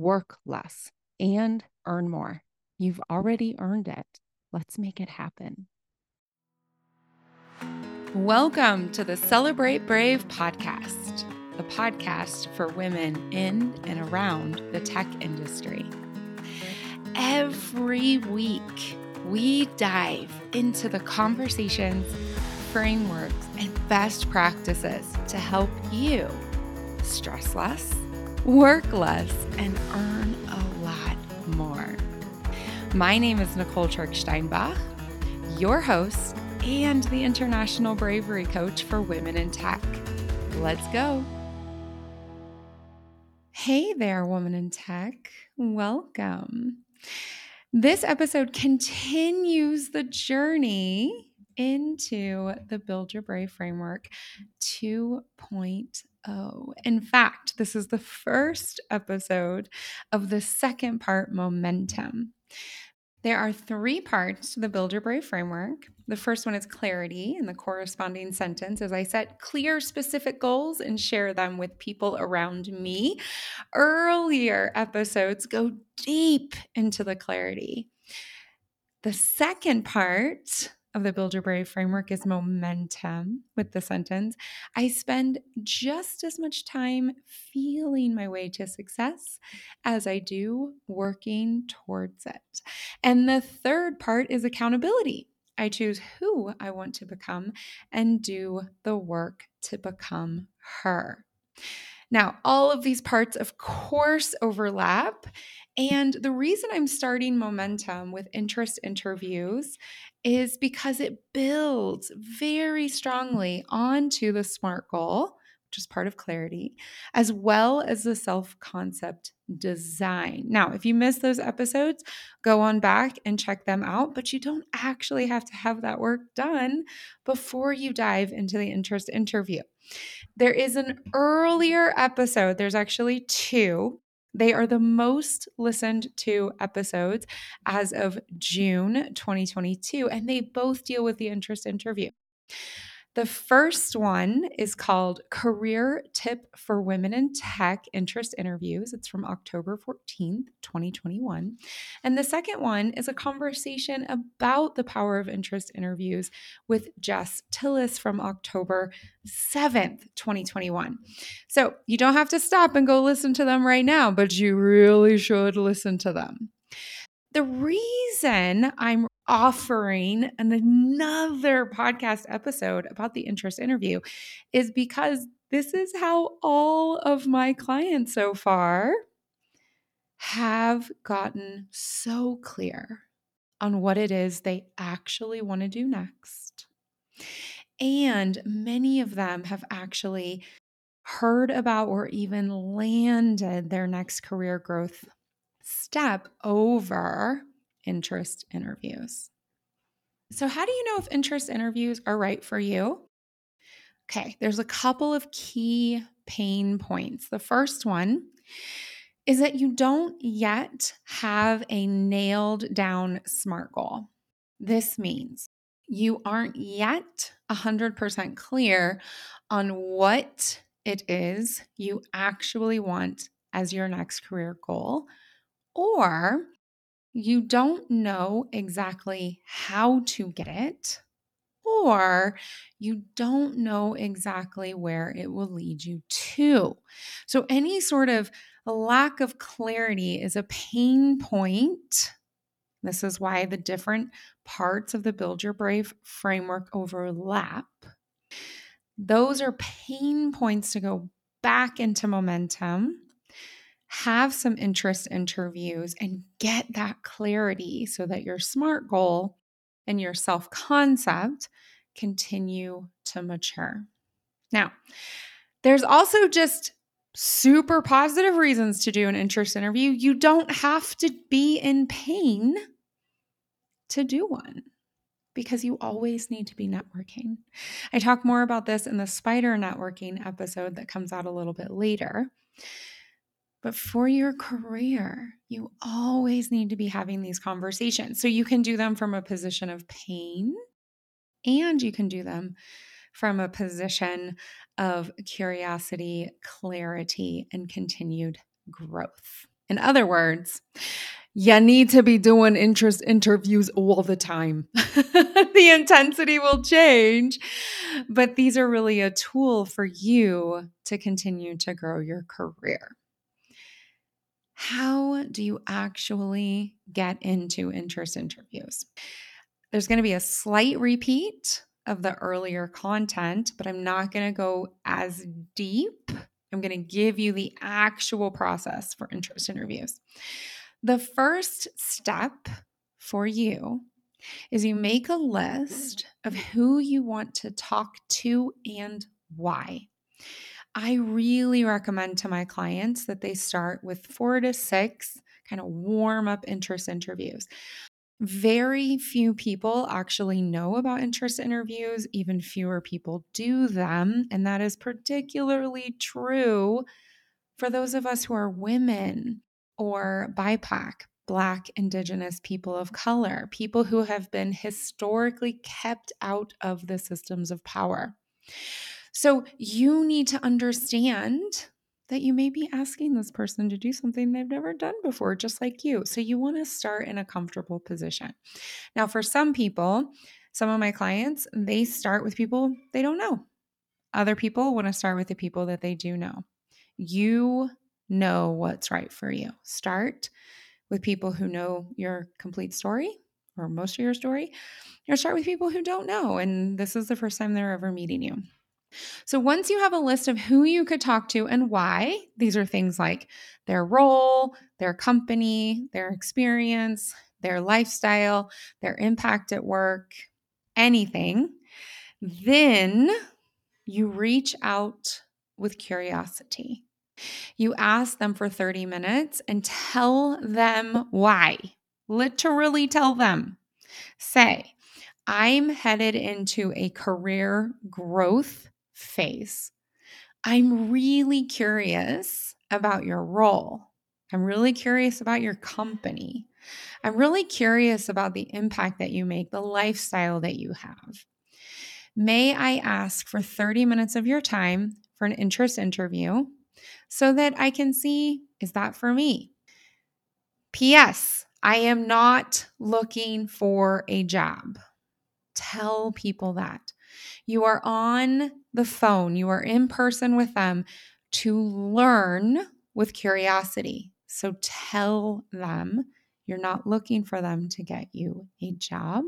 work less, and earn more. You've already earned it. Let's make it happen. Welcome to the Celebrate Brave podcast, the podcast for women in and around the tech industry. Every week, we dive into the conversations, frameworks, and best practices to help you stress less work less, and earn a lot more. My name is Nicole Trick Steinbach, your host and the International Bravery Coach for Women in Tech. Let's go. Hey there, Woman in Tech. Welcome. This episode continues the journey into the Build Your Brave Framework 2.0. Oh, in fact, this is the first episode of the second part, Momentum. There are three parts to the Build Your Brave framework. The first one is clarity, and the corresponding sentence is I set clear, specific goals and share them with people around me. Earlier episodes go deep into the clarity. The second part of the Brave framework is momentum with the sentence. I spend just as much time feeling my way to success as I do working towards it. And the third part is accountability. I choose who I want to become and do the work to become her. Now, all of these parts, of course, overlap. And the reason I'm starting momentum with interest interviews is because it builds very strongly onto the SMART goal, which is part of clarity, as well as the self concept design. Now, if you missed those episodes, go on back and check them out, but you don't actually have to have that work done before you dive into the interest interview. There is an earlier episode, there's actually two they are the most listened to episodes as of June 2022, and they both deal with the interest interview. The first one is called Career Tip for Women in Tech Interest Interviews. It's from October 14th, 2021. And the second one is a conversation about the power of interest interviews with Jess Tillis from October 7th, 2021. So you don't have to stop and go listen to them right now, but you really should listen to them. The reason I'm offering another podcast episode about the interest interview is because this is how all of my clients so far have gotten so clear on what it is they actually want to do next. And many of them have actually heard about or even landed their next career growth step over interest interviews. So, how do you know if interest interviews are right for you? Okay, there's a couple of key pain points. The first one is that you don't yet have a nailed down SMART goal. This means you aren't yet 100% clear on what it is you actually want as your next career goal, or you don't know exactly how to get it, or you don't know exactly where it will lead you to. So, any sort of lack of clarity is a pain point. This is why the different parts of the Build Your Brave framework overlap. Those are pain points to go back into momentum, have some interest interviews, and get that clarity so that your SMART goal and your self concept continue to mature. Now, there's also just super positive reasons to do an interest interview. You don't have to be in pain to do one because you always need to be networking. I talk more about this in the spider networking episode that comes out a little bit later. But for your career, you always need to be having these conversations. So you can do them from a position of pain and you can do them from a position of curiosity, clarity, and continued growth. In other words, you need to be doing interest interviews all the time. the intensity will change, but these are really a tool for you to continue to grow your career. How do you actually get into interest interviews? There's going to be a slight repeat of the earlier content, but I'm not going to go as deep. I'm going to give you the actual process for interest interviews. The first step for you is you make a list of who you want to talk to and why. I really recommend to my clients that they start with four to six kind of warm up interest interviews. Very few people actually know about interest interviews, even fewer people do them. And that is particularly true for those of us who are women or BIPOC, Black, Indigenous people of color, people who have been historically kept out of the systems of power. So you need to understand that you may be asking this person to do something they've never done before, just like you. So you want to start in a comfortable position. Now, for some people, some of my clients, they start with people they don't know. Other people want to start with the people that they do know. You know what's right for you. Start with people who know your complete story or most of your story, or start with people who don't know. And this is the first time they're ever meeting you. So once you have a list of who you could talk to and why, these are things like their role, their company, their experience, their lifestyle, their impact at work, anything, then you reach out with curiosity. You ask them for 30 minutes and tell them why. Literally tell them. Say, I'm headed into a career growth phase. I'm really curious about your role. I'm really curious about your company. I'm really curious about the impact that you make, the lifestyle that you have. May I ask for 30 minutes of your time for an interest interview so that I can see is that for me? P.S. I am not looking for a job. Tell people that. You are on the phone, you are in person with them to learn with curiosity. So tell them you're not looking for them to get you a job,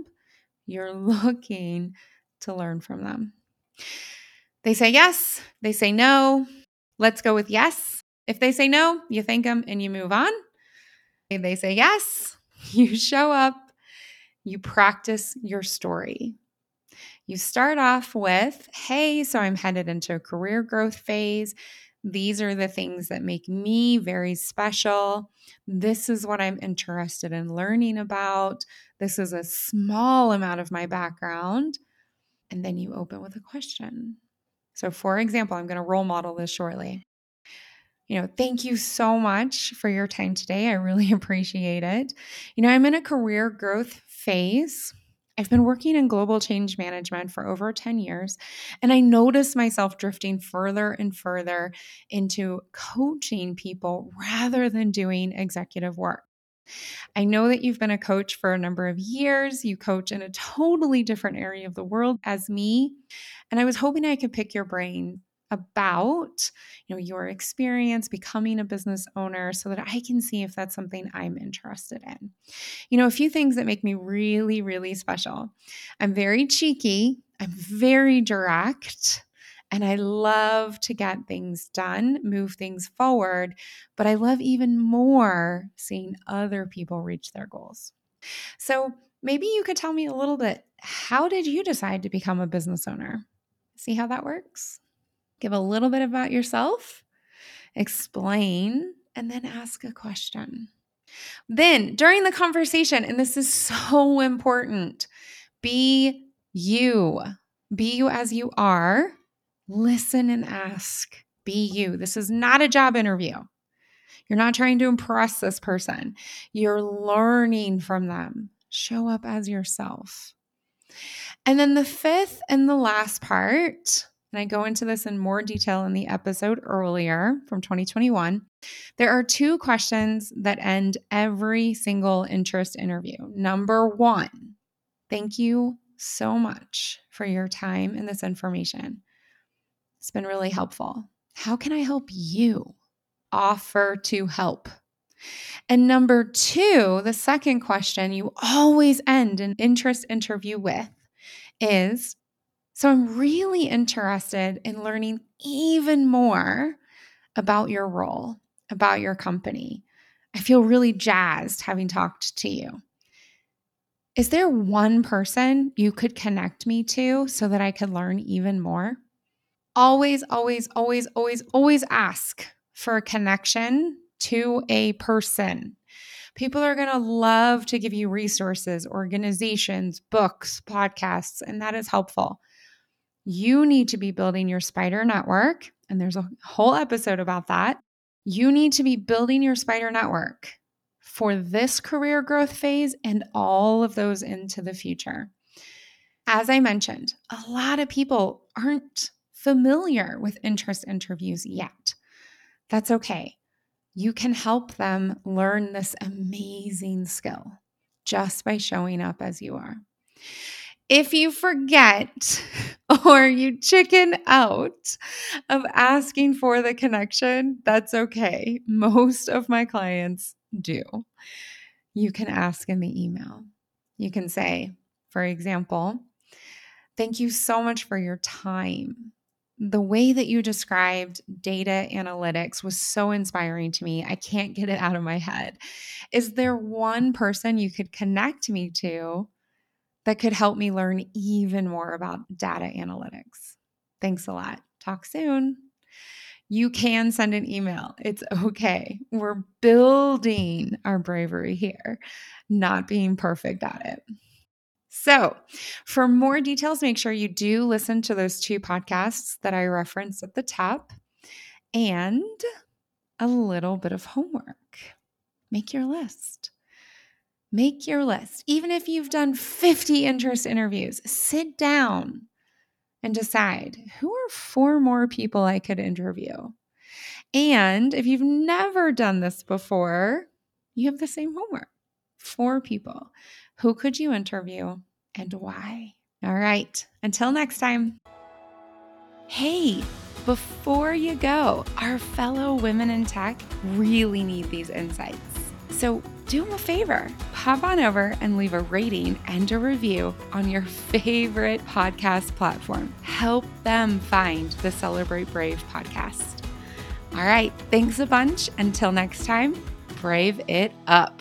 you're looking to learn from them. They say yes, they say no. Let's go with yes. If they say no, you thank them and you move on. If they say yes, you show up, you practice your story. You start off with, hey, so I'm headed into a career growth phase. These are the things that make me very special. This is what I'm interested in learning about. This is a small amount of my background. And then you open with a question. So, for example, I'm going to role model this shortly. You know, thank you so much for your time today. I really appreciate it. You know, I'm in a career growth phase I've been working in global change management for over 10 years, and I notice myself drifting further and further into coaching people rather than doing executive work. I know that you've been a coach for a number of years. You coach in a totally different area of the world as me. And I was hoping I could pick your brain about you know your experience becoming a business owner so that I can see if that's something I'm interested in. You know, a few things that make me really really special. I'm very cheeky, I'm very direct, and I love to get things done, move things forward, but I love even more seeing other people reach their goals. So, maybe you could tell me a little bit how did you decide to become a business owner? See how that works? Give a little bit about yourself, explain, and then ask a question. Then, during the conversation, and this is so important, be you. Be you as you are. Listen and ask. Be you. This is not a job interview. You're not trying to impress this person. You're learning from them. Show up as yourself. And then the fifth and the last part, and I go into this in more detail in the episode earlier from 2021. There are two questions that end every single interest interview. Number one, thank you so much for your time and this information. It's been really helpful. How can I help you? Offer to help. And number two, the second question you always end an interest interview with is so I'm really interested in learning even more about your role, about your company. I feel really jazzed having talked to you. Is there one person you could connect me to so that I could learn even more? Always, always, always, always, always ask for a connection to a person. People are going to love to give you resources, organizations, books, podcasts, and that is helpful. You need to be building your spider network, and there's a whole episode about that. You need to be building your spider network for this career growth phase and all of those into the future. As I mentioned, a lot of people aren't familiar with interest interviews yet. That's okay you can help them learn this amazing skill just by showing up as you are. If you forget or you chicken out of asking for the connection, that's okay. Most of my clients do. You can ask in the email. You can say, for example, Thank you so much for your time the way that you described data analytics was so inspiring to me. I can't get it out of my head. Is there one person you could connect me to that could help me learn even more about data analytics? Thanks a lot. Talk soon. You can send an email. It's okay. We're building our bravery here, not being perfect at it. So, for more details, make sure you do listen to those two podcasts that I referenced at the top and a little bit of homework. Make your list. Make your list. Even if you've done 50 interest interviews, sit down and decide who are four more people I could interview. And if you've never done this before, you have the same homework. Four people. Who could you interview and why? All right, until next time. Hey, before you go, our fellow women in tech really need these insights. So do them a favor, pop on over and leave a rating and a review on your favorite podcast platform. Help them find the Celebrate Brave podcast. All right, thanks a bunch. Until next time, brave it up.